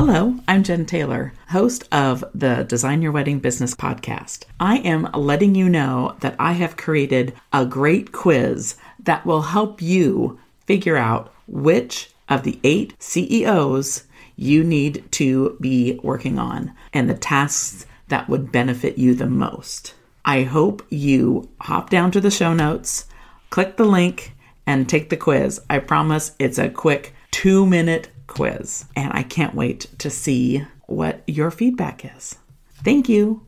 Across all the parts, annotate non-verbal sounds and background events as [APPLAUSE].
Hello, I'm Jen Taylor, host of the Design Your Wedding Business podcast. I am letting you know that I have created a great quiz that will help you figure out which of the eight CEOs you need to be working on and the tasks that would benefit you the most. I hope you hop down to the show notes, click the link, and take the quiz. I promise it's a quick two minute quiz, and I can't wait to see what your feedback is. Thank you.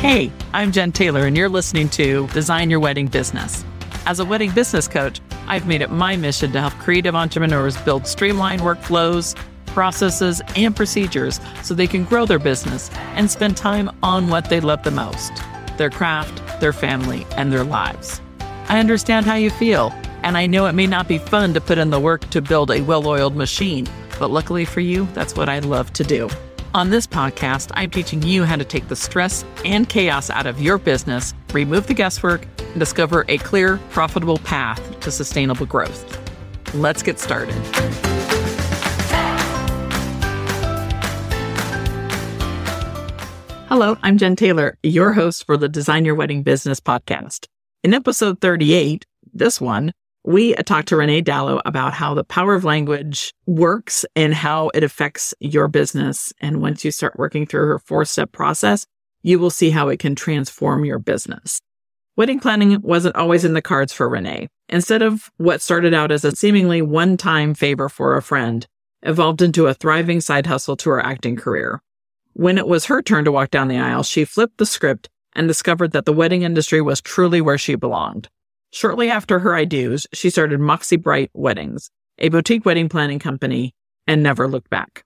Hey, I'm Jen Taylor, and you're listening to Design Your Wedding Business. As a wedding business coach, I've made it my mission to help creative entrepreneurs build streamlined workflows, processes, and procedures so they can grow their business and spend time on what they love the most their craft, their family, and their lives. I understand how you feel, and I know it may not be fun to put in the work to build a well oiled machine, but luckily for you, that's what I love to do. On this podcast, I'm teaching you how to take the stress and chaos out of your business, remove the guesswork, and discover a clear, profitable path to sustainable growth. Let's get started. Hello, I'm Jen Taylor, your host for the Design Your Wedding Business podcast. In episode 38, this one, we talked to Renee Dalo about how the power of language works and how it affects your business. And once you start working through her four step process, you will see how it can transform your business. Wedding planning wasn't always in the cards for Renee. Instead of what started out as a seemingly one time favor for a friend, evolved into a thriving side hustle to her acting career. When it was her turn to walk down the aisle, she flipped the script and discovered that the wedding industry was truly where she belonged. Shortly after her I do's, she started Moxie Bright Weddings, a boutique wedding planning company, and never looked back.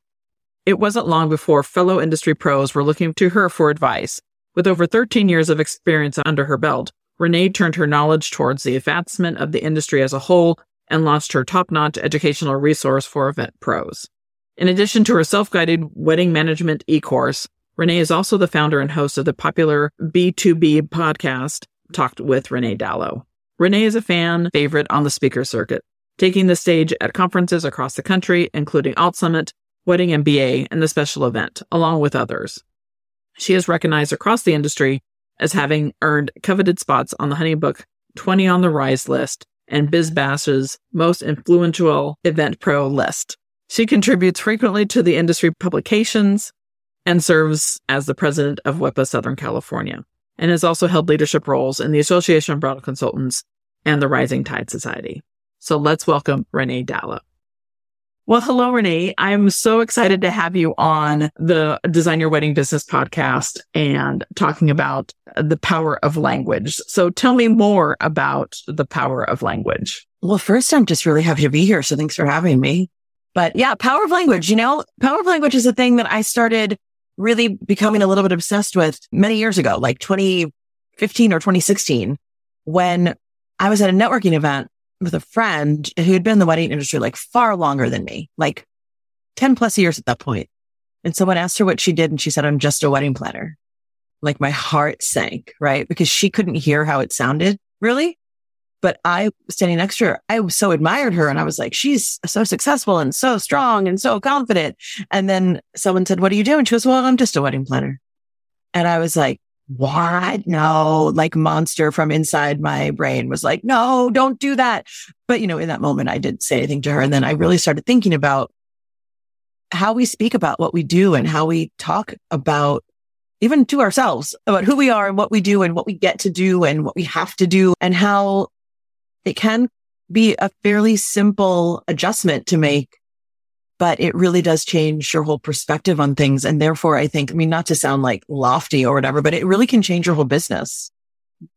It wasn't long before fellow industry pros were looking to her for advice. With over 13 years of experience under her belt, Renee turned her knowledge towards the advancement of the industry as a whole and launched her top-notch educational resource for event pros. In addition to her self-guided wedding management e-course, Renee is also the founder and host of the popular B2B podcast, Talked with Renee Dalo. Renee is a fan favorite on the speaker circuit, taking the stage at conferences across the country, including Alt Summit, Wedding MBA, and the special event, along with others. She is recognized across the industry as having earned coveted spots on the Honeybook 20 on the Rise list and BizBash's most influential event pro list. She contributes frequently to the industry publications, and serves as the president of WIPA Southern California, and has also held leadership roles in the Association of Bridal Consultants and the Rising Tide Society. So let's welcome Renee Dalo. Well, hello, Renee. I'm so excited to have you on the Design Your Wedding Business podcast and talking about the power of language. So tell me more about the power of language. Well, first, I'm just really happy to be here. So thanks for having me. But yeah, power of language, you know, power of language is a thing that I started really becoming a little bit obsessed with many years ago, like 2015 or 2016, when I was at a networking event with a friend who had been in the wedding industry like far longer than me, like 10 plus years at that point. And someone asked her what she did and she said, I'm just a wedding planner. Like my heart sank, right? Because she couldn't hear how it sounded really. But I standing next to her, I so admired her and I was like, she's so successful and so strong and so confident. And then someone said, what do you do? And she goes, well, I'm just a wedding planner. And I was like, what? No, like monster from inside my brain was like, no, don't do that. But you know, in that moment, I didn't say anything to her. And then I really started thinking about how we speak about what we do and how we talk about even to ourselves about who we are and what we do and what we get to do and what we have to do and how it can be a fairly simple adjustment to make, but it really does change your whole perspective on things. And therefore, I think, I mean, not to sound like lofty or whatever, but it really can change your whole business.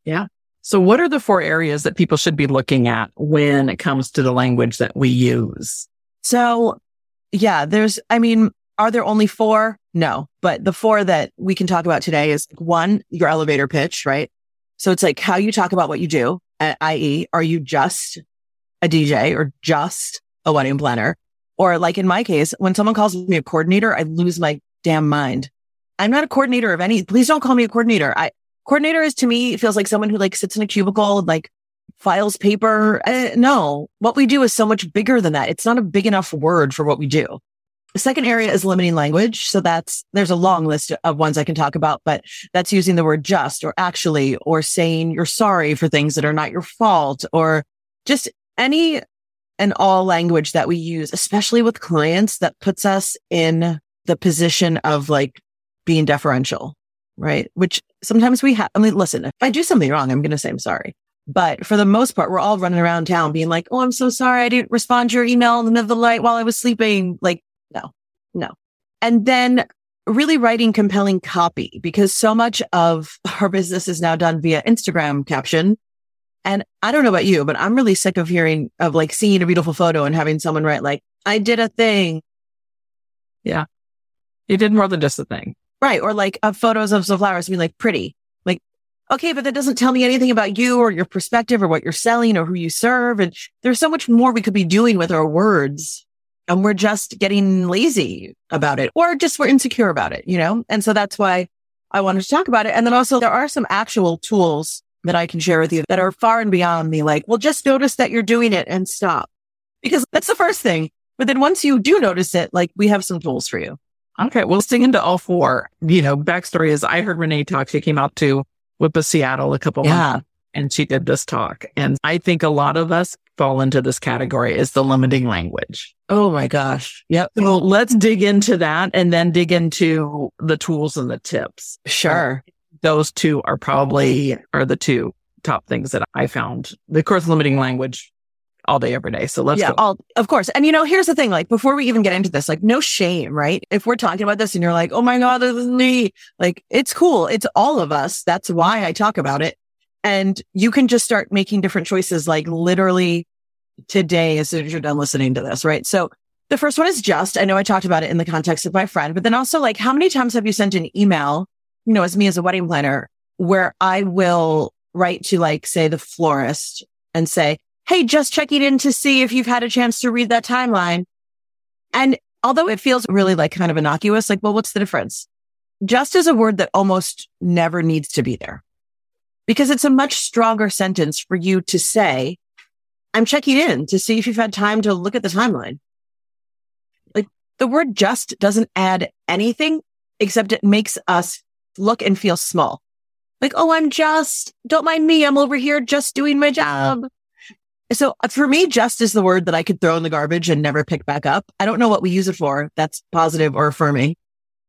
Yeah. So what are the four areas that people should be looking at when it comes to the language that we use? So yeah, there's, I mean, are there only four? No, but the four that we can talk about today is one, your elevator pitch, right? So it's like how you talk about what you do i.e., are you just a DJ or just a wedding planner? Or like in my case, when someone calls me a coordinator, I lose my damn mind. I'm not a coordinator of any, please don't call me a coordinator. I, coordinator is to me, feels like someone who like sits in a cubicle and like files paper. Uh, no, what we do is so much bigger than that. It's not a big enough word for what we do. The second area is limiting language. So that's, there's a long list of ones I can talk about, but that's using the word just or actually, or saying you're sorry for things that are not your fault or just any and all language that we use, especially with clients that puts us in the position of like being deferential, right? Which sometimes we have, I mean, listen, if I do something wrong, I'm going to say I'm sorry. But for the most part, we're all running around town being like, Oh, I'm so sorry. I didn't respond to your email in the middle of the night while I was sleeping. Like, no. And then really writing compelling copy because so much of our business is now done via Instagram caption. And I don't know about you, but I'm really sick of hearing of like seeing a beautiful photo and having someone write like, I did a thing. Yeah. You did more than just a thing. Right. Or like of photos of the flowers being like pretty. Like, okay, but that doesn't tell me anything about you or your perspective or what you're selling or who you serve. And there's so much more we could be doing with our words and we're just getting lazy about it or just we're insecure about it, you know? And so that's why I wanted to talk about it. And then also there are some actual tools that I can share with you that are far and beyond me. Like, well, just notice that you're doing it and stop because that's the first thing. But then once you do notice it, like we have some tools for you. Okay. We'll sing into all four. You know, backstory is I heard Renee talk. She came out to WIPA Seattle a couple yeah. months and she did this talk. And I think a lot of us fall into this category is the limiting language. Oh my gosh. Yep. So let's dig into that and then dig into the tools and the tips. Sure. Uh, those two are probably are the two top things that I found. The course limiting language all day, every day. So let's yeah, go. All, of course. And you know, here's the thing, like before we even get into this, like no shame, right? If we're talking about this and you're like, Oh my God, this is me, like it's cool. It's all of us. That's why I talk about it. And you can just start making different choices, like literally today, as soon as you're done listening to this, right? So the first one is just, I know I talked about it in the context of my friend, but then also like, how many times have you sent an email, you know, as me as a wedding planner, where I will write to like, say the florist and say, Hey, just checking in to see if you've had a chance to read that timeline. And although it feels really like kind of innocuous, like, well, what's the difference? Just is a word that almost never needs to be there because it's a much stronger sentence for you to say, I'm checking in to see if you've had time to look at the timeline. Like the word just doesn't add anything except it makes us look and feel small. Like, oh, I'm just, don't mind me. I'm over here just doing my job. So uh, for me, just is the word that I could throw in the garbage and never pick back up. I don't know what we use it for. That's positive or affirming.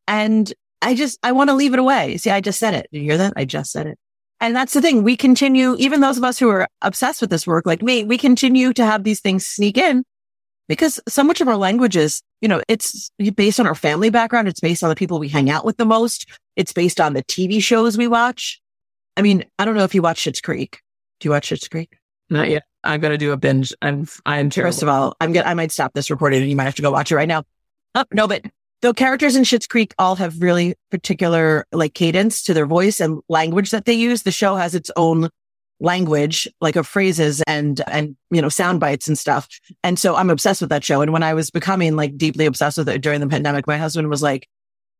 And I just, I want to leave it away. See, I just said it. Did you hear that? I just said it. And that's the thing. We continue, even those of us who are obsessed with this work, like me, we continue to have these things sneak in because so much of our language is, you know, it's based on our family background. It's based on the people we hang out with the most. It's based on the TV shows we watch. I mean, I don't know if you watch Schitt's Creek. Do you watch Schitt's Creek? Not yet. I'm going to do a binge. I'm, I'm terrible. First of all, I'm going I might stop this recording and you might have to go watch it right now. Oh, no, but the characters in Schitt's Creek all have really particular like cadence to their voice and language that they use. The show has its own language, like of phrases and, and, you know, sound bites and stuff. And so I'm obsessed with that show. And when I was becoming like deeply obsessed with it during the pandemic, my husband was like,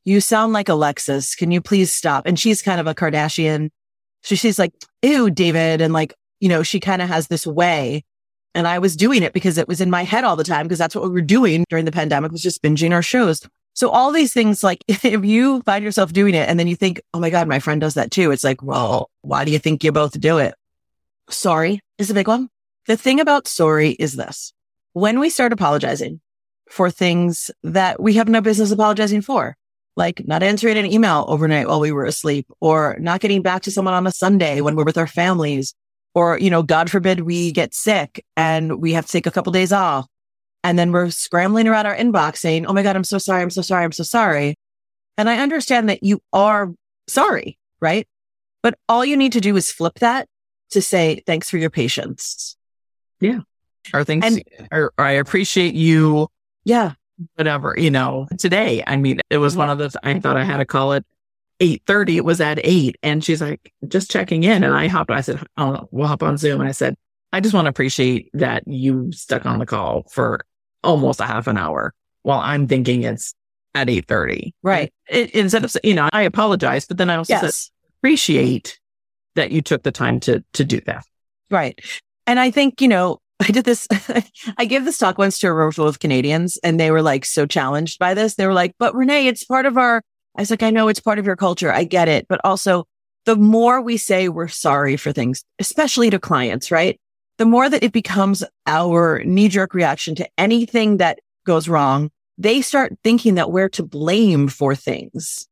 you sound like Alexis. Can you please stop? And she's kind of a Kardashian. So she's like, ew, David. And like, you know, she kind of has this way. And I was doing it because it was in my head all the time because that's what we were doing during the pandemic was just binging our shows. So all these things, like [LAUGHS] if you find yourself doing it and then you think, Oh my God, my friend does that too. It's like, well, why do you think you both do it? Sorry is a big one. The thing about sorry is this. When we start apologizing for things that we have no business apologizing for, like not answering an email overnight while we were asleep or not getting back to someone on a Sunday when we're with our families or, you know, God forbid we get sick and we have to take a couple days off and then we're scrambling around our inbox saying, Oh my God, I'm so sorry. I'm so sorry. I'm so sorry. And I understand that you are sorry, right? But all you need to do is flip that to say, thanks for your patience. Yeah. Or things, and, or, or I appreciate you. Yeah. Whatever, you know, today, I mean, it was one of those, I thought I had to call it 8.30. It was at eight and she's like, just checking in. And I hopped, I said, oh, we'll hop on Zoom. And I said, I just want to appreciate that you stuck on the call for almost a half an hour while I'm thinking it's at 8.30. Right. It, instead of, you know, I apologize, but then I also yes. appreciate that you took the time to, to do that. Right. And I think, you know, [LAUGHS] I did this, [LAUGHS] I gave this talk once to a room full of Canadians and they were like so challenged by this. They were like, but Renee, it's part of our, I was like, I know it's part of your culture. I get it. But also the more we say we're sorry for things, especially to clients, right? The more that it becomes our knee jerk reaction to anything that goes wrong, they start thinking that we're to blame for things.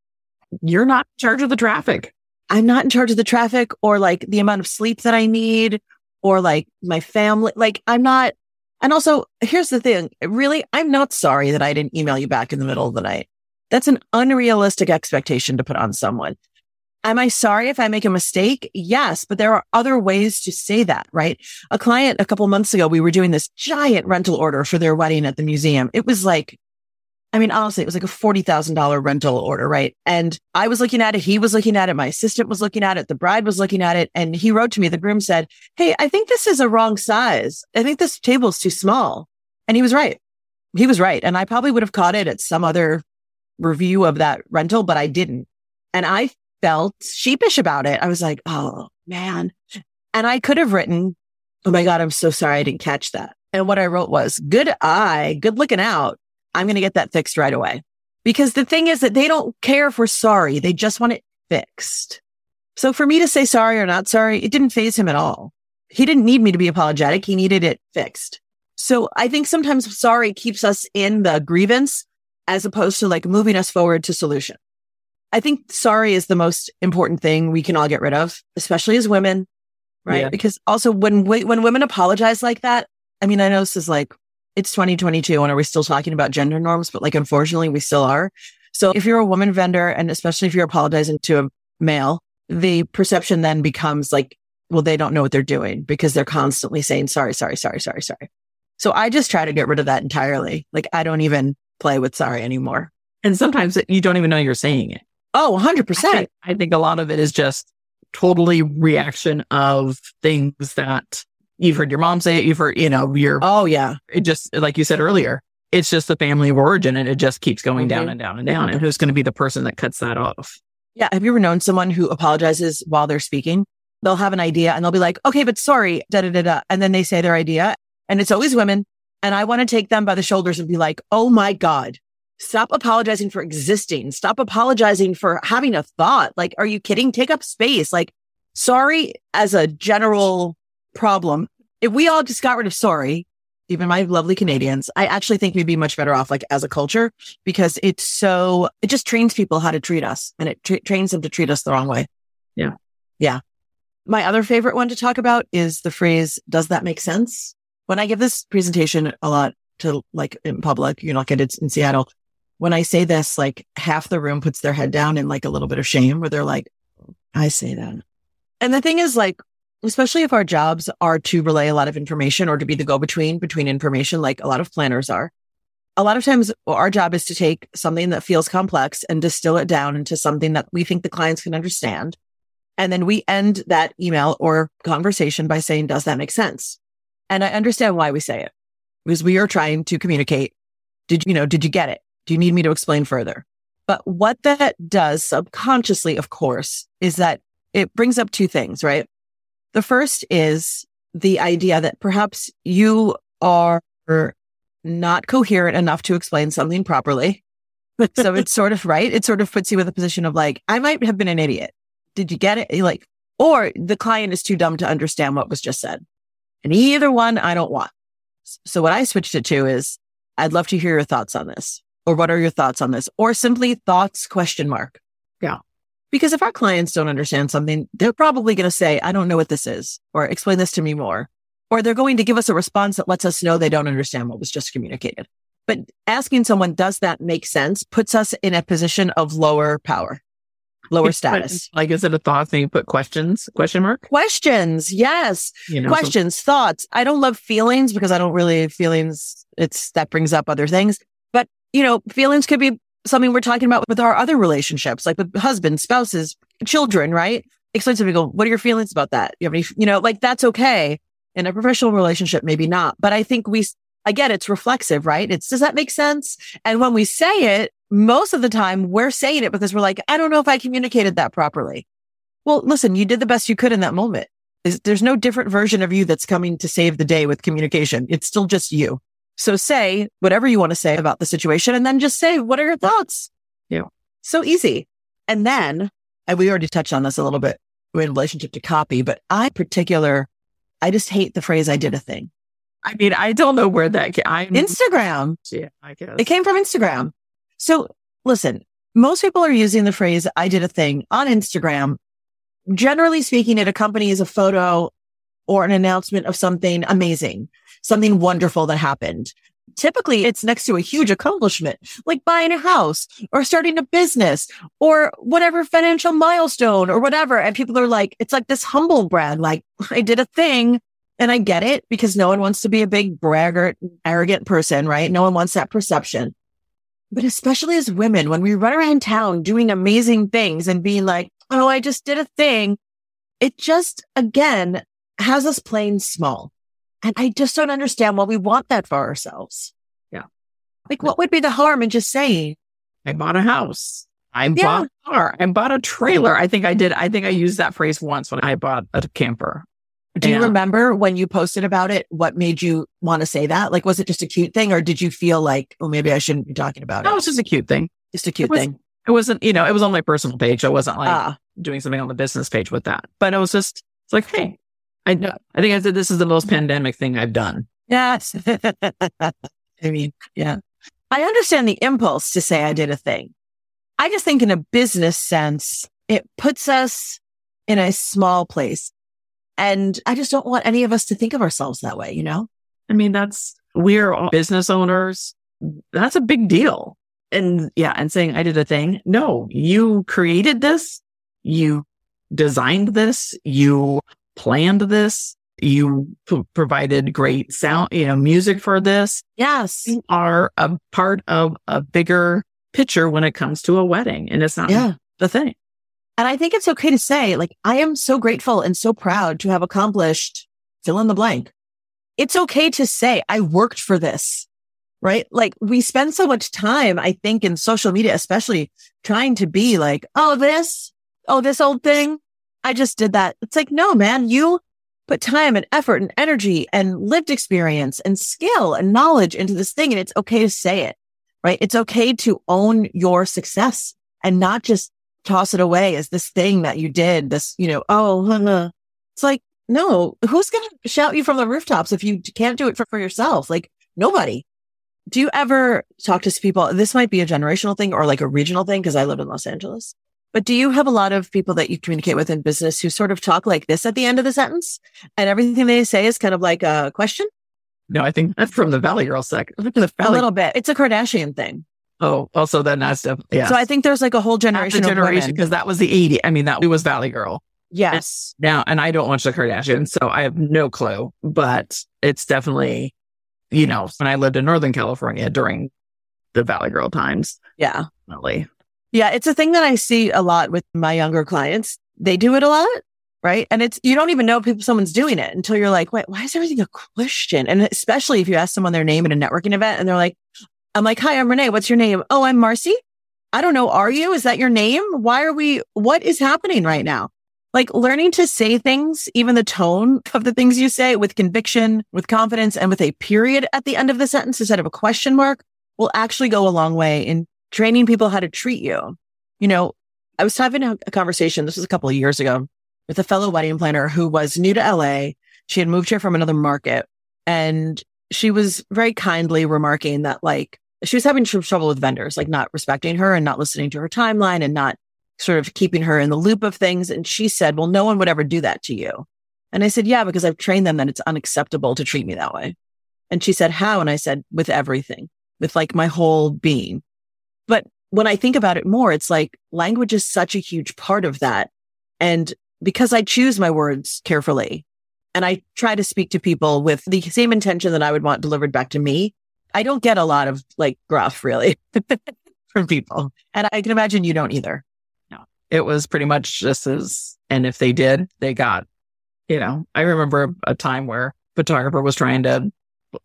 You're not in charge of the traffic. I'm not in charge of the traffic or like the amount of sleep that I need or like my family. Like I'm not. And also here's the thing. Really, I'm not sorry that I didn't email you back in the middle of the night. That's an unrealistic expectation to put on someone. Am I sorry if I make a mistake? Yes, but there are other ways to say that, right? A client a couple months ago, we were doing this giant rental order for their wedding at the museum. It was like I mean, honestly, it was like a $40,000 rental order, right? And I was looking at it. He was looking at it. My assistant was looking at it. The bride was looking at it. And he wrote to me, the groom said, Hey, I think this is a wrong size. I think this table is too small. And he was right. He was right. And I probably would have caught it at some other review of that rental, but I didn't. And I felt sheepish about it. I was like, Oh man. And I could have written, Oh my God, I'm so sorry I didn't catch that. And what I wrote was good eye, good looking out I'm going to get that fixed right away. Because the thing is that they don't care if we're sorry. They just want it fixed. So for me to say sorry or not sorry, it didn't phase him at all. He didn't need me to be apologetic. He needed it fixed. So I think sometimes sorry keeps us in the grievance as opposed to like moving us forward to solution. I think sorry is the most important thing we can all get rid of, especially as women, right? Yeah. Because also when we, when women apologize like that, I mean, I know this is like it's 2022 and are we still talking about gender norms? But like, unfortunately, we still are. So if you're a woman vendor and especially if you're apologizing to a male, the perception then becomes like, well, they don't know what they're doing because they're constantly saying, sorry, sorry, sorry, sorry, sorry. So I just try to get rid of that entirely. Like I don't even play with sorry anymore. And sometimes you don't even know you're saying it. Oh, 100%. I think, I think a lot of it is just totally reaction of things that You've heard your mom say it. You've heard, you know, your, oh yeah. It just, like you said earlier, it's just the family of origin and it just keeps going mm-hmm. down and down and down. And who's going to be the person that cuts that off? Yeah. Have you ever known someone who apologizes while they're speaking? They'll have an idea and they'll be like, okay, but sorry, da da da da. And then they say their idea and it's always women. And I want to take them by the shoulders and be like, oh my God, stop apologizing for existing. Stop apologizing for having a thought. Like, are you kidding? Take up space. Like, sorry as a general problem. If we all just got rid of sorry, even my lovely Canadians, I actually think we'd be much better off like as a culture because it's so, it just trains people how to treat us and it tra- trains them to treat us the wrong way. Yeah. Yeah. My other favorite one to talk about is the phrase, does that make sense? When I give this presentation a lot to like in public, you know, like I did in Seattle, when I say this, like half the room puts their head down in like a little bit of shame where they're like, I say that. And the thing is like, especially if our jobs are to relay a lot of information or to be the go between between information, like a lot of planners are. A lot of times our job is to take something that feels complex and distill it down into something that we think the clients can understand. And then we end that email or conversation by saying, does that make sense? And I understand why we say it because we are trying to communicate. Did you know, did you get it? Do you need me to explain further? But what that does subconsciously, of course, is that it brings up two things, right? The first is the idea that perhaps you are not coherent enough to explain something properly. [LAUGHS] so it's sort of right. It sort of puts you in the position of like, I might have been an idiot. Did you get it? Like, or the client is too dumb to understand what was just said. And either one I don't want. So what I switched it to is I'd love to hear your thoughts on this or what are your thoughts on this or simply thoughts question mark. Yeah. Because if our clients don't understand something, they're probably going to say, I don't know what this is, or explain this to me more. Or they're going to give us a response that lets us know they don't understand what was just communicated. But asking someone, does that make sense? puts us in a position of lower power, lower status. Like, is it a thought thing? You put questions, question mark? Questions. Yes. You know, questions, so- thoughts. I don't love feelings because I don't really feelings. It's that brings up other things. You know, feelings could be something we're talking about with our other relationships, like with husbands, spouses, children, right? Explain to people, what are your feelings about that? You have any, you know, like that's okay. In a professional relationship, maybe not. But I think we, again, it's reflexive, right? It's, does that make sense? And when we say it, most of the time we're saying it because we're like, I don't know if I communicated that properly. Well, listen, you did the best you could in that moment. There's no different version of you that's coming to save the day with communication. It's still just you. So say whatever you want to say about the situation and then just say, what are your thoughts? Yeah. So easy. And then, and we already touched on this a little bit in relationship to copy, but I particular, I just hate the phrase I did a thing. I mean, I don't know where that came. Instagram. Yeah, I guess. It came from Instagram. So listen, most people are using the phrase I did a thing on Instagram. Generally speaking, it accompanies a photo or an announcement of something amazing, something wonderful that happened. Typically it's next to a huge accomplishment, like buying a house or starting a business or whatever financial milestone or whatever. And people are like, it's like this humble brag, like I did a thing and I get it because no one wants to be a big braggart, arrogant person, right? No one wants that perception. But especially as women, when we run around town doing amazing things and being like, Oh, I just did a thing. It just again has us playing small. And I just don't understand why we want that for ourselves. Yeah. Like what would be the harm in just saying, I bought a house. I yeah. bought a car. I bought a trailer. I think I did. I think I used that phrase once when I bought a camper. Do you remember when you posted about it? What made you want to say that? Like, was it just a cute thing or did you feel like, oh, maybe I shouldn't be talking about no, it? No, it's just a cute thing. Just a cute it was, thing. It wasn't, you know, it was on my personal page. I wasn't like ah. doing something on the business page with that, but it was just, it's like, Hey, I know, I think I said this is the most pandemic thing I've done. Yes. [LAUGHS] I mean, yeah. I understand the impulse to say I did a thing. I just think in a business sense, it puts us in a small place. And I just don't want any of us to think of ourselves that way, you know? I mean, that's, we're all business owners. That's a big deal. And yeah, and saying I did a thing. No, you created this. You designed this. You planned this. You p- provided great sound, you know, music for this. Yes. You are a part of a bigger picture when it comes to a wedding. And it's not yeah. the thing. And I think it's okay to say, like, I am so grateful and so proud to have accomplished fill in the blank. It's okay to say I worked for this, right? Like we spend so much time, I think in social media, especially trying to be like, Oh, this, Oh, this old thing. I just did that. It's like, no, man, you put time and effort and energy and lived experience and skill and knowledge into this thing. And it's okay to say it, right? It's okay to own your success and not just toss it away as this thing that you did, this, you know, oh, [LAUGHS] it's like, no, who's going to shout you from the rooftops if you can't do it for, for yourself? Like nobody. Do you ever talk to people? This might be a generational thing or like a regional thing because I live in Los Angeles. But do you have a lot of people that you communicate with in business who sort of talk like this at the end of the sentence and everything they say is kind of like a question? No, I think that's from the Valley Girl sec. The Valley- a little bit. It's a Kardashian thing. Oh, also then that's stuff. Yeah. So I think there's like a whole generation generation because that was the 80. I mean, that was Valley Girl. Yes. And now, and I don't watch the Kardashians, so I have no clue, but it's definitely, you know, when I lived in Northern California during the Valley Girl times. Yeah. Definitely. Yeah. It's a thing that I see a lot with my younger clients. They do it a lot. Right. And it's, you don't even know people, someone's doing it until you're like, wait, why is everything a question? And especially if you ask someone their name at a networking event and they're like, I'm like, hi, I'm Renee. What's your name? Oh, I'm Marcy. I don't know. Are you? Is that your name? Why are we, what is happening right now? Like learning to say things, even the tone of the things you say with conviction, with confidence and with a period at the end of the sentence instead of a question mark will actually go a long way in training people how to treat you. You know, I was having a, conversation. This was a couple of years ago with a fellow wedding planner who was new to LA. She had moved here from another market and she was very kindly remarking that like she was having trouble with vendors, like not respecting her and not listening to her timeline and not sort of keeping her in the loop of things. And she said, well, no one would ever do that to you. And I said, yeah, because I've trained them that it's unacceptable to treat me that way. And she said, how? And I said, with everything, with like my whole being. But when I think about it more, it's like language is such a huge part of that. And because I choose my words carefully and I try to speak to people with the same intention that I would want delivered back to me, I don't get a lot of like gruff really [LAUGHS] from people. And I can imagine you don't either. No, it was pretty much just as, and if they did, they got, you know, I remember a time where photographer was trying to,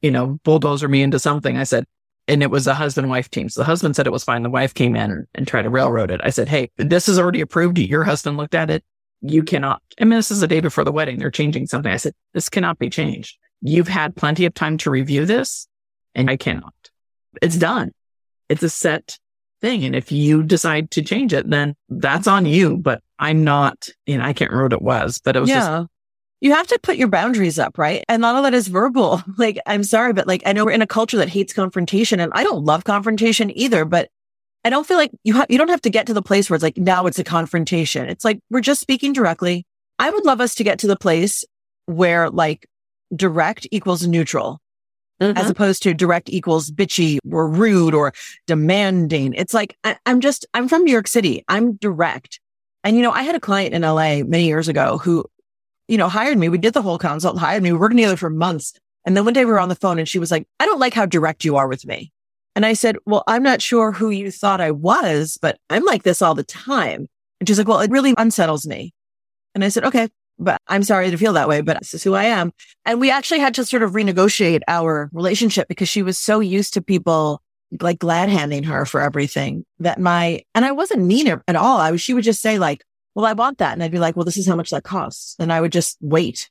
you know, bulldozer me into something. I said, and it was a husband wife team. So the husband said it was fine. The wife came in and tried to railroad it. I said, Hey, this is already approved. Your husband looked at it. you cannot. I mean, this is a day before the wedding. They're changing something. I said, this cannot be changed. You've had plenty of time to review this and I cannot. It's done. It's a set thing. And if you decide to change it, then that's on you. But I'm not, you know, I can't remember what it was, but it was yeah. just, You have to put your boundaries up, right? And not all that is verbal. [LAUGHS] Like, I'm sorry, but like, I know we're in a culture that hates confrontation and I don't love confrontation either, but I don't feel like you have, you don't have to get to the place where it's like, now it's a confrontation. It's like, we're just speaking directly. I would love us to get to the place where like direct equals neutral Mm-hmm. as opposed to direct equals bitchy or rude or demanding. It's like, I, I'm just, I'm from New York City. I'm direct. And, you know, I had a client in LA many years ago who, you know, hired me. We did the whole consult, hired me. We worked together for months. And then one day we were on the phone and she was like, I don't like how direct you are with me. And I said, well, I'm not sure who you thought I was, but I'm like this all the time. And she's like, well, it really unsettles me. And I said, okay, but I'm sorry to feel that way, but this is who I am. And we actually had to sort of renegotiate our relationship because she was so used to people like glad handing her for everything that my, and I wasn't mean at all. I was, she would just say like, well, I want that. And I'd be like, well, this is how much that costs. And I would just wait.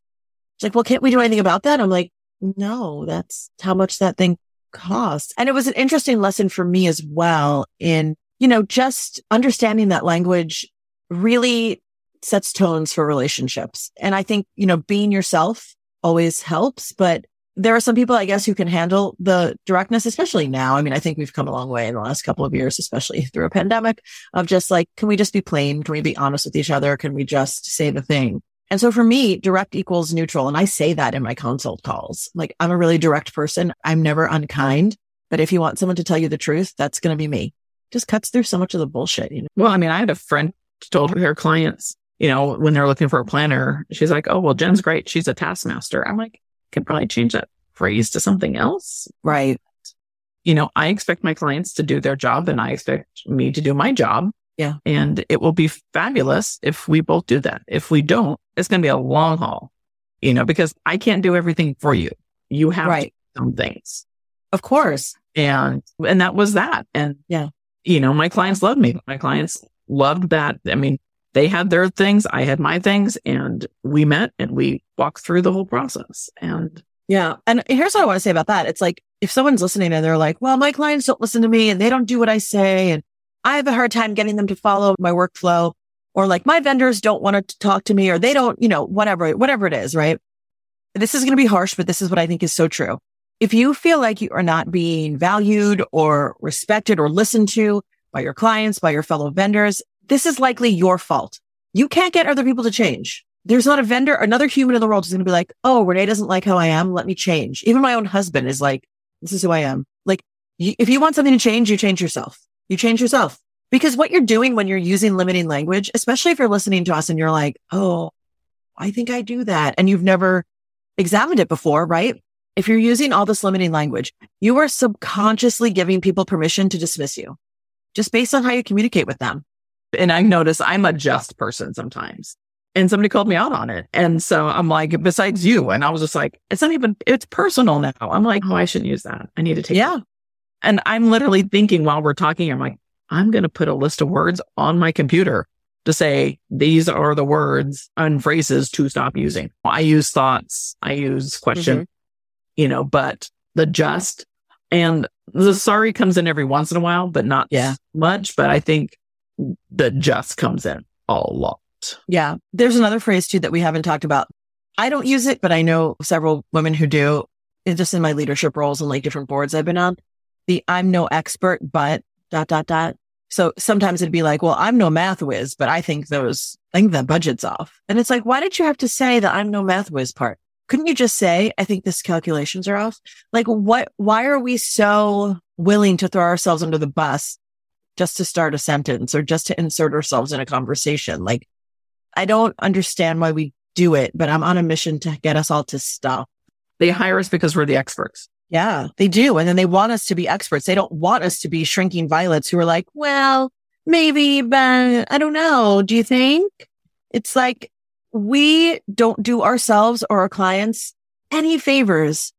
She's like, well, can't we do anything about that? I'm like, no, that's how much that thing costs. And it was an interesting lesson for me as well in, you know, just understanding that language really sets tones for relationships. And I think, you know, being yourself always helps, but there are some people, I guess, who can handle the directness, especially now. I mean, I think we've come a long way in the last couple of years, especially through a pandemic of just like, can we just be plain? Can we be honest with each other? Can we just say the thing? And so for me, direct equals neutral. And I say that in my consult calls. Like I'm a really direct person. I'm never unkind, but if you want someone to tell you the truth, that's going to be me. Just cuts through so much of the bullshit. You know? well, I mean, I had a friend told her clients, you know, when they're looking for a planner, she's like, Oh, well, Jen's mm-hmm. great. She's a taskmaster. I'm like, can probably change that phrase to something else. Right. You know, I expect my clients to do their job and I expect me to do my job. Yeah. And it will be fabulous if we both do that. If we don't, it's going to be a long haul, you know, because I can't do everything for you. You have Right. to do some things. Of course. And, and that was that. And Yeah. you know, my clients loved me. My clients loved that. I mean, they had their things. I had my things and we met and we walked through the whole process. And Yeah. And here's what I want to say about that. It's like if someone's listening and they're like, well, my clients don't listen to me and they don't do what I say. And I have a hard time getting them to follow my workflow or like my vendors don't want to talk to me or they don't, you know, whatever, whatever it is, right? This is going to be harsh, but this is what I think is so true. If you feel like you are not being valued or respected or listened to by your clients, by your fellow vendors, this is likely your fault. You can't get other people to change. There's not a vendor, another human in the world who's going to be like, Oh, Renee doesn't like how I am. Let me change. Even my own husband is like, this is who I am. Like if you want something to change, you change yourself. You change yourself because what you're doing when you're using limiting language, especially if you're listening to us and you're like, Oh, I think I do that. And you've never examined it before, right? If you're using all this limiting language, you are subconsciously giving people permission to dismiss you just based on how you communicate with them. And I notice I'm a just person sometimes. And somebody called me out on it. And so I'm like, besides you. And I was just like, it's not even, it's personal now. I'm like, oh, I shouldn't use that. I need to take Yeah. it. And I'm literally thinking while we're talking, I'm like, I'm going to put a list of words on my computer to say, these are the words and phrases to stop using. I use thoughts. I use question, mm-hmm. you know, but the just and the sorry comes in every once in a while, but not Yeah. much. But I think the just comes in a lot. Yeah. There's another phrase too that we haven't talked about. I don't use it, but I know several women who do It's just in my leadership roles and like different boards I've been on. The I'm no expert, but dot, dot, dot. So sometimes it'd be like, well, I'm no math whiz, but I think those, I think that budget's off. And it's like, why did you have to say that I'm no math whiz part? Couldn't you just say, I think this calculations are off? Like what, why are we so willing to throw ourselves under the bus just to start a sentence or just to insert ourselves in a conversation? Like, I don't understand why we do it, but I'm on a mission to get us all to stop. They hire us because we're the experts. Yeah, they do. And then they want us to be experts. They don't want us to be shrinking violets who are like, well, maybe, but I don't know. Do you think? It's like we don't do ourselves or our clients any favors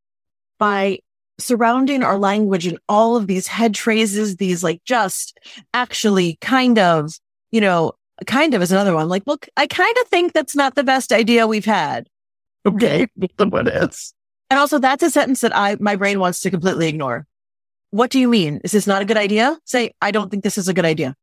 by surrounding our language in all of these head phrases, these like just actually kind of, you know, kind of is another one. Like, look, I kind of think that's not the best idea we've had. Okay. [LAUGHS] What is? And also that's a sentence that I, my brain wants to completely ignore. What do you mean? Is this not a good idea? Say, I don't think this is a good idea.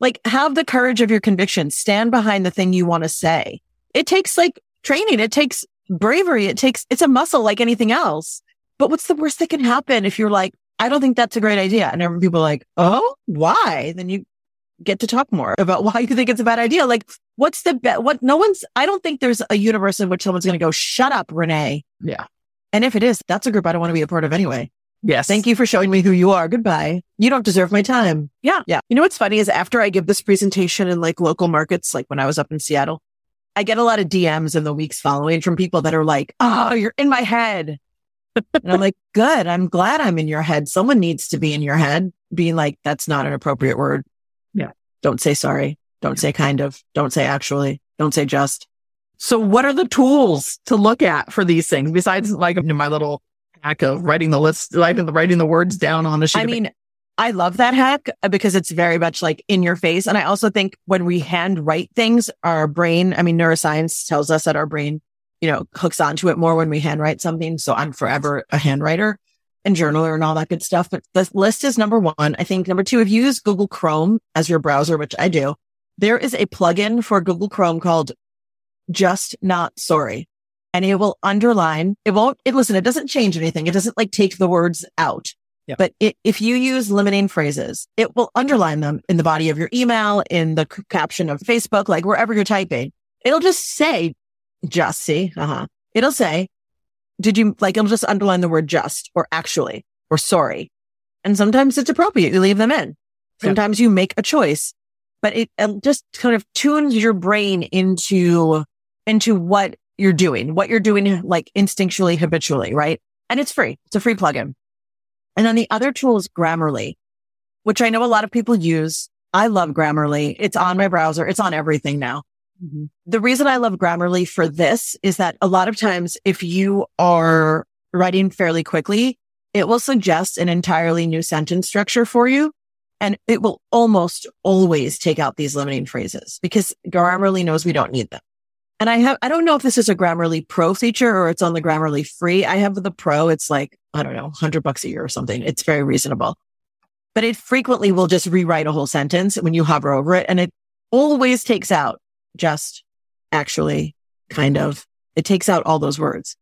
Like have the courage of your conviction. Stand behind the thing you want to say. It takes like training. It takes bravery. It takes, it's a muscle like anything else. But what's the worst that can happen if you're like, I don't think that's a great idea. And people are like, Oh, why? Then you get to talk more about [LAUGHS] why you think it's a bad idea. Like, what's the bet? What no one's, I don't think there's a universe in which someone's going to go, shut up, Renee. Yeah. And if it is, that's a group I don't want to be a part of anyway. Yes. Thank you for showing me who you are. Goodbye. You don't deserve my time. Yeah. Yeah. You know what's funny is after I give this presentation in like local markets, like when I was up in Seattle, I get a lot of DMs in the weeks following from people that are like, Oh, you're in my head. And I'm like, good. I'm glad I'm in your head. Someone needs to be in your head being like, that's not an appropriate word. Yeah. Don't say sorry. Don't say kind of. Don't say actually. Don't say just. So what are the tools to look at for these things besides like my little hack of writing the list, writing the, writing the words down on a sheet? I mean, I love that hack uh, because it's very much like in your face. And I also think when we hand write things, our brain, I mean, neuroscience tells us that our brain, you know, hooks onto it more when we handwrite something. So I'm forever a handwriter and journaler and all that good stuff. But the list is number one. I think number two, if you use Google Chrome as your browser, which I do, there is a plugin for Google Chrome called just not sorry. And it will underline, it won't, it listen, it doesn't change anything. It doesn't like take the words out. Yep. But it, if you use limiting phrases, it will underline them in the body of your email, in the caption of Facebook, like wherever you're typing. It'll just say, just see, uh-huh. It'll say, did you like, it'll just underline the word just or actually or sorry. And sometimes it's appropriate. You leave them in. Sometimes you make a choice, but it um, just kind of tunes your brain into, into what you're doing, what you're doing like instinctually, habitually, right? And it's free. It's a free plugin. And then the other tool is Grammarly, which I know a lot of people use. I love Grammarly. It's on my browser. It's on everything now. Mhm. The reason I love Grammarly for this is that a lot of times if you are writing fairly quickly, it will suggest an entirely new sentence structure for you. And it will almost always take out these limiting phrases because Grammarly knows we don't need them. And I have, I don't know if this is a Grammarly Pro feature or it's on the Grammarly free. I have the Pro. It's like, I don't know, hundred bucks a year or something. It's very reasonable, but it frequently will just rewrite a whole sentence when you hover over it. And it always takes out just actually kind of, it takes out all those words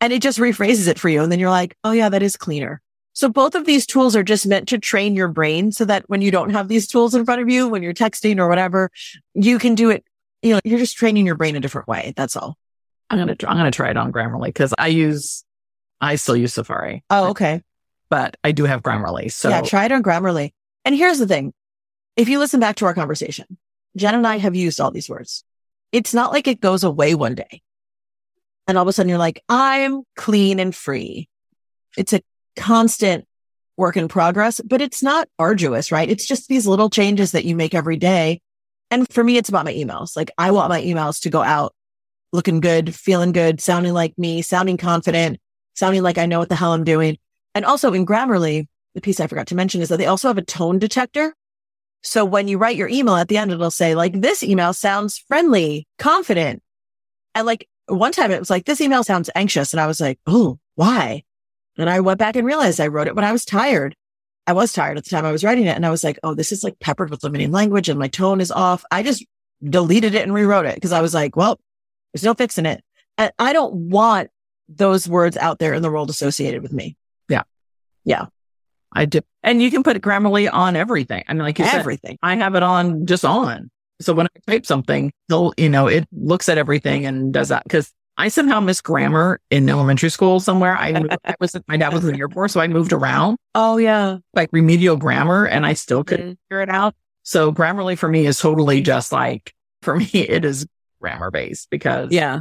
and it just rephrases it for you. And then you're like, Oh yeah, that is cleaner. So both of these tools are just meant to train your brain so that when you don't have these tools in front of you, when you're texting or whatever, you can do it. You know, you're just training your brain a different way. That's all. I'm gonna try, I'm gonna try it on Grammarly because I use I still use Safari, Oh, okay. but I do have Grammarly. So yeah, try it on Grammarly. And here's the thing. If you listen back to our conversation, Jen and I have used all these words. It's not like it goes away one day. And all of a sudden you're like, I'm clean and free. It's a constant work in progress, but it's not arduous, right? It's just these little changes that you make every day. And for me, it's about my emails. Like I want my emails to go out looking good, feeling good, sounding like me, sounding confident, sounding like I know what the hell I'm doing. And also in Grammarly, the piece I forgot to mention is that they also have a tone detector. So when you write your email at the end, it'll say like, this email sounds friendly, confident. And like one time it was like, this email sounds anxious. And I was like, Oh, why? And I went back and realized I wrote it when I was tired. I was tired at the time I was writing it. And I was like, Oh, this is like peppered with limiting language and my tone is off. I just deleted it and rewrote it because I was like, well, there's no fixing it. And I don't want those words out there in the world associated with me. I do. And you can put Grammarly on everything. I mean, like you said, Everything. I have it on just on. So when I type something, they'll, you know, it looks at everything and does that because I somehow missed grammar in elementary school somewhere. I, I was, my dad was in the airport, so I moved around Oh yeah. like remedial grammar and I still couldn't Mhm. figure it out. So Grammarly for me is totally just like, for me, [LAUGHS] it is grammar based because Yeah.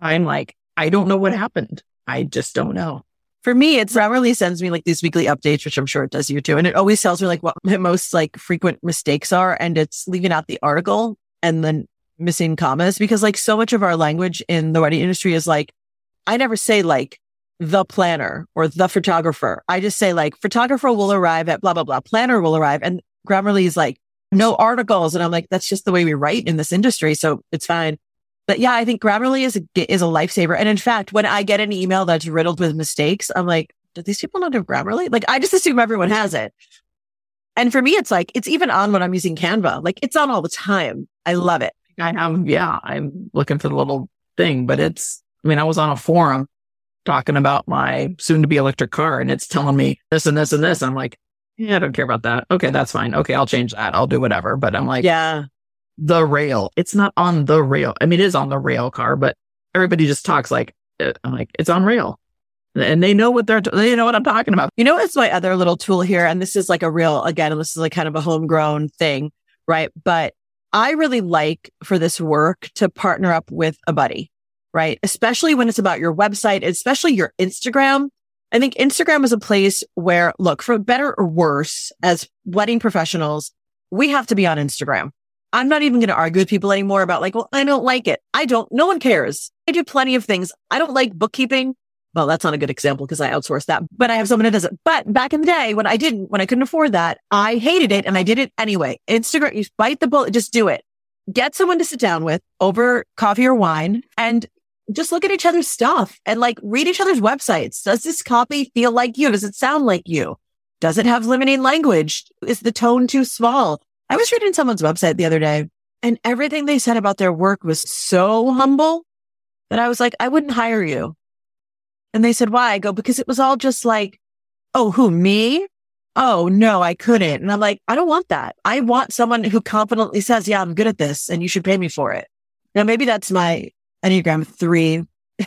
I'm like, I don't know what happened. I just don't know. For me, it's Grammarly sends me like these weekly updates, which I'm sure it does you too. And it always tells me like what my most like frequent mistakes are. And it's leaving out the article and then missing commas because like so much of our language in the wedding industry is like, I never say like the planner or the photographer. I just say like photographer will arrive at blah, blah, blah. Planner will arrive. And Grammarly is like, no articles. And I'm like, that's just the way we write in this industry. So it's fine. But yeah, I think Grammarly is a, is a lifesaver. And in fact, when I get an email that's riddled with mistakes, I'm like, do these people not have Grammarly? Like, I just assume everyone has it. And for me, it's like, it's even on when I'm using Canva. Like it's on all the time. I love it. I have, yeah, I'm looking for the little thing, but it's, I mean, I was on a forum talking about my soon to be electric car and it's telling me this and this and this. I'm like, yeah, I don't care about that. Okay, that's fine. Okay, I'll change that. I'll do whatever. But I'm like, yeah, the rail. It's not on the rail. I mean, it is on the rail car, but everybody just talks like, uh, I'm like, it's on rail. And they know what they're, they know what I'm talking about. You know, it's my other little tool here. And this is like a real, again, this is like kind of a homegrown thing, right? But I really like for this work to partner up with a buddy, right? Especially when it's about your website, especially your Instagram. I think Instagram is a place where, look, for better or worse, as wedding professionals, we have to be on Instagram. I'm not even going to argue with people anymore about like, well, I don't like it. I don't, no one cares. I do plenty of things. I don't like bookkeeping. Well, that's not a good example because I outsourced that, but I have someone that does it. But back in the day when I didn't, when I couldn't afford that, I hated it and I did it anyway. Instagram, you bite the bullet, just do it. Get someone to sit down with over coffee or wine and just look at each other's stuff and like read each other's websites. Does this copy feel like you? Does it sound like you? Does it have limiting language? Is the tone too small? I was reading someone's website the other day and everything they said about their work was so humble that I was like, I wouldn't hire you. And they said, why? I go, because it was all just like, oh, who, me? Oh, no, I couldn't. And I'm like, I don't want that. I want someone who confidently says, yeah, I'm good at this and you should pay me for it. Now, maybe that's my Enneagram three,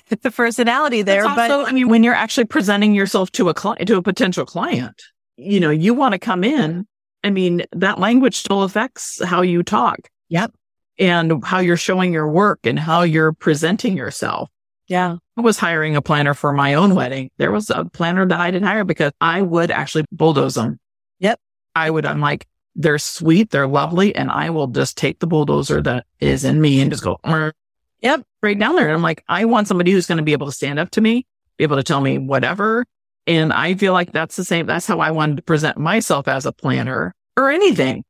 the [LAUGHS] personality there. also, but I mean, when you're actually presenting yourself to a client, to a potential client, you know, you want to come in. I mean, that language still affects how you talk. Yep. And how you're showing your work and how you're presenting yourself. Yeah. I was hiring a planner for my own wedding. There was a planner that I didn't hire because I would actually bulldoze them. Yep. I would, I'm like, they're sweet, they're lovely, and I will just take the bulldozer that is in me and just go, yep, right down there. And I'm like, I want somebody who's going to be able to stand up to me, be able to tell me whatever. And I feel like that's the same. That's how I wanted to present myself as a planner or anything.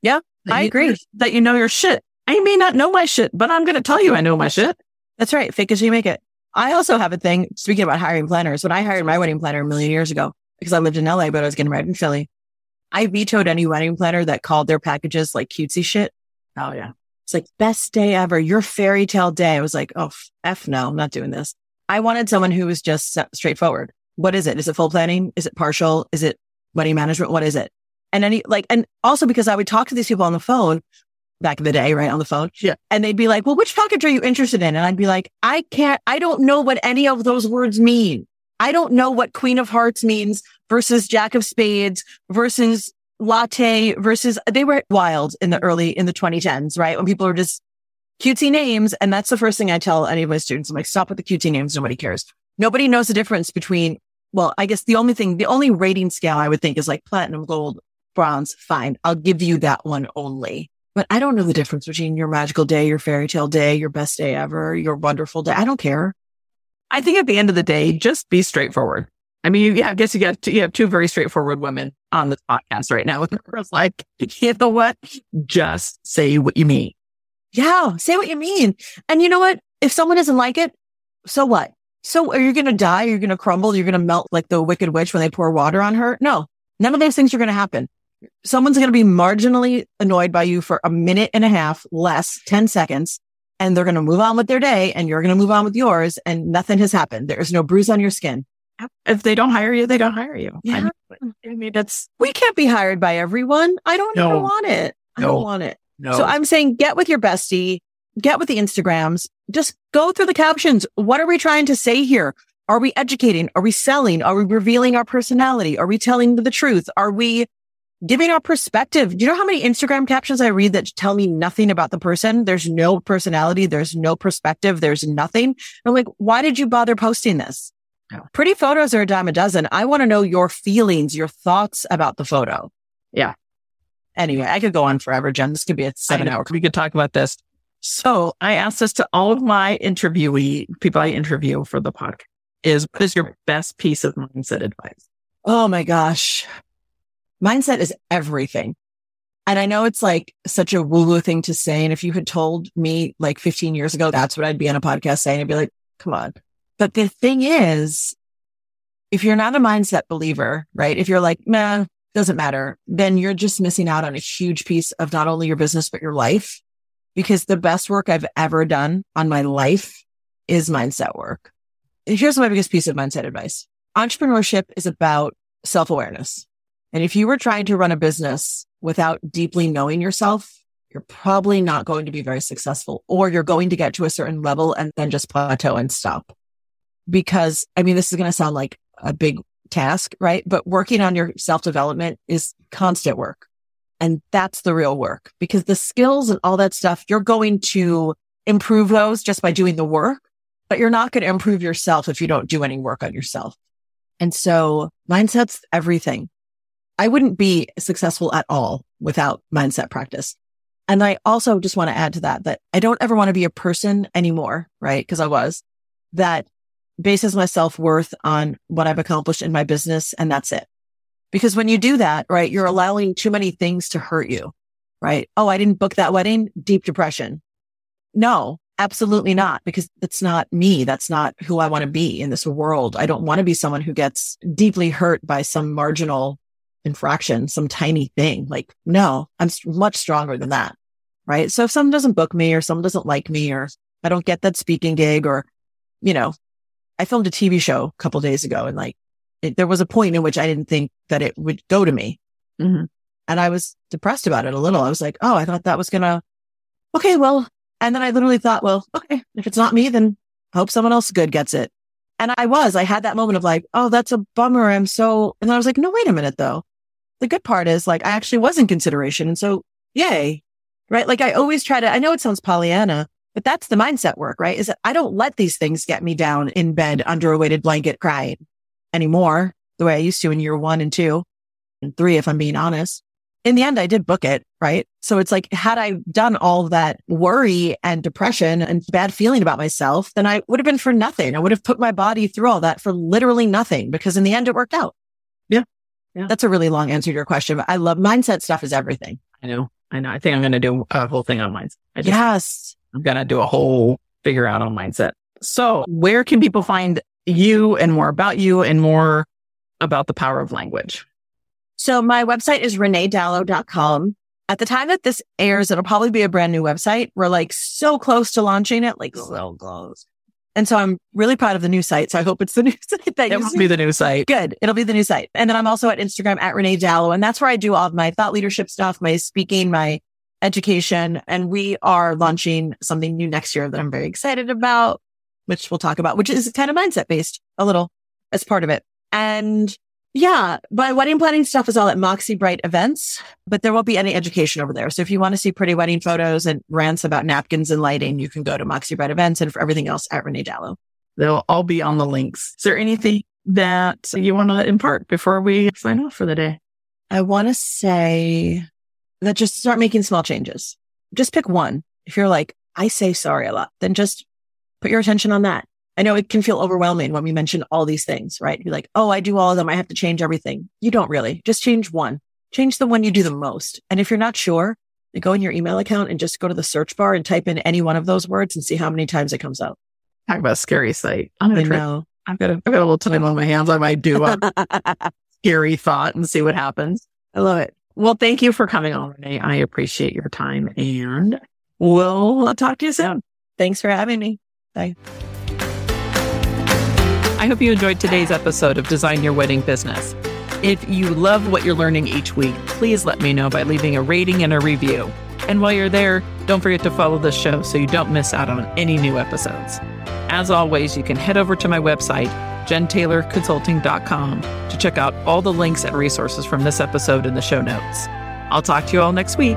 Yeah, I agree. That you know your shit. I may not know my shit, but I'm going to tell you I know my shit. That's right. Fake as you make it. I also have a thing, speaking about hiring planners, when I hired my wedding planner a million years ago, because I lived in LA, but I was getting married in Philly, I vetoed any wedding planner that called their packages like cutesy shit. Oh yeah. It's like best day ever, your fairy tale day. I was like, oh, F no, I'm not doing this. I wanted someone who was just straightforward. What is it? Is it full planning? Is it partial? Is it money management? What is it? And any like, and also because I would talk to these people on the phone back in the day, right? On the phone. Yeah. And they'd be like, well, which package are you interested in? And I'd be like, I can't, I don't know what any of those words mean. I don't know what Queen of Hearts means versus Jack of Spades versus latte versus they were wild in the early, in the 2010s, right? When people are just cutesy names. And that's the first thing I tell any of my students. I'm like, stop with the cutesy names. Nobody cares. Nobody knows the difference between, well, I guess the only thing, the only rating scale I would think is like platinum, gold, bronze. Fine. I'll give you that one only. But I don't know the difference between your magical day, your fairy tale day, your best day ever, your wonderful day. I don't care. I think at the end of the day, just be straightforward. I mean, yeah, I guess you got two, you have two very straightforward women on the podcast right now. [LAUGHS] It's like, you know what? Just say what you mean. Yeah, say what you mean. And you know what? If someone doesn't like it, so what? So are you going to die? You're going to crumble? You're going to melt like the wicked witch when they pour water on her? No, none of those things are going to happen someone's going to be marginally annoyed by you for a minute and a half, less 10 seconds, and they're going to move on with their day and you're going to move on with yours and nothing has happened. There is no bruise on your skin. If they don't hire you, they don't hire you. Yeah. I mean, that's, we can't be hired by everyone. I don't No. even want it. I No. don't want it. no. So I'm saying get with your bestie, get with the Instagrams, just go through the captions. What are we trying to say here? Are we educating? Are we selling? Are we revealing our personality? Are we telling the truth? Are we giving our perspective? Do you know how many Instagram captions I read that tell me nothing about the person? There's no personality. There's no perspective. There's nothing. I'm like, why did you bother posting this? Pretty photos are a dime a dozen. I want to know your feelings, your thoughts about the photo. Yeah. Anyway, I could go on forever, Jen. This could be a seven hour. We could talk about this. So I asked this to all of my interviewee people I interview for the podcast is what is your best piece of mindset advice? Oh my gosh. Mindset is everything. And I know it's like such a woo woo thing to say. And if you had told me like 15 years ago, that's what I'd be on a podcast saying, I'd be like, come on. But the thing is, if you're not a mindset believer, right? If you're like, man, doesn't matter, then you're just missing out on a huge piece of not only your business, but your life. Because the best work I've ever done on my life is mindset work. And here's my biggest piece of mindset advice. Entrepreneurship is about self awareness. And if you were trying to run a business without deeply knowing yourself, you're probably not going to be very successful or you're going to get to a certain level and then just plateau and stop. Because I mean, this is going to sound like a big task, right? But working on your self development is constant work. And that's the real work because the skills and all that stuff, you're going to improve those just by doing the work, but you're not going to improve yourself if you don't do any work on yourself. And so mindset's everything. I wouldn't be successful at all without mindset practice. And I also just want to add to that, that I don't ever want to be a person anymore, right? Cause I was that bases my self worth on what I've accomplished in my business. And that's it. Because when you do that, right, you're mm-hmm. allowing too many things to hurt you, right? Oh, I didn't book that wedding. Deep depression. No, absolutely not. Because that's not me. That's not who I want to be in this world. I don't want to be someone who gets deeply hurt by some marginal infraction, some tiny thing. Like, no, I'm much stronger than that. Right. So if someone doesn't book me or someone doesn't like me or I don't get that speaking gig or, you know, I filmed a TV show a couple days ago and like it, there was a point in which I didn't think that it would go to me. Mm-hmm. And I was depressed about it a little. I was like, oh, I thought that was going to, okay, well, and then I literally thought, well, okay, if it's not me, then hope someone else good gets it. And I was, I had that moment of like, oh, that's a bummer. I'm so, and I was like, no, wait a minute though. The good part is like, I actually was in consideration. And so yay, right? Like I always try to, I know it sounds Pollyanna, but that's the mindset work, right? Is that I don't let these things get me down in bed under a weighted blanket crying anymore the way I used to in year one and two and three, if I'm being honest. In the end, I did book it, right? So it's like, had I done all that worry and depression and bad feeling about myself, then I would have been for nothing. I would have put my body through all that for literally nothing because in the end, it worked out. Yeah. Yeah. That's a really long answer to your question, but I love mindset stuff is everything. I know. I know. I think I'm going to do a whole thing on mindset. Just, yes. I'm going to do a whole figure out on mindset. So where can people find you and more about you and more about the power of language? So my website is reneedalo.com. At the time that this airs, it'll probably be a brand new website. We're like so close to launching it, like so close. And so I'm really proud of the new site. So I hope it's the [LAUGHS] new site that it will be the new site. Good. It'll be the new site. And then I'm also at Instagram at Renee Dalo. And that's where I do all of my thought leadership stuff, my speaking, my education. And we are launching something new next year that I'm very excited about, which we'll talk about, which is kind of mindset based a little as part of it. And yeah, my wedding planning stuff is all at Moxie Bright events, but there won't be any education over there. So if you want to see pretty wedding photos and rants about napkins and lighting, you can go to Moxie Bright events and for everything else at Renee Dalo. They'll all be on the links. Is there anything that you want to impart before we sign off for the day? I want to say that just start making small changes. Just pick one. If you're like, I say sorry a lot, then just put your attention on that. I know it can feel overwhelming when we mention all these things, right? You're like, oh, I do all of them. I have to change everything. You don't really. Just change one. Change the one you do the most. And if you're not sure, you go in your email account and just go to the search bar and type in any one of those words and see how many times it comes up. Talk about a scary site. I'm gonna I try. Know. I've got a, I've got a little time on my hands. I might do a [LAUGHS] scary thought and see what happens. I love it. Well, thank you for coming on, Renee. I appreciate your time and we'll talk to you soon. Thanks for having me. Bye. I hope you enjoyed today's episode of Design Your Wedding Business. If you love what you're learning each week, please let me know by leaving a rating and a review. And while you're there, don't forget to follow the show so you don't miss out on any new episodes. As always, you can head over to my website, jentaylorconsulting.com, to check out all the links and resources from this episode in the show notes. I'll talk to you all next week.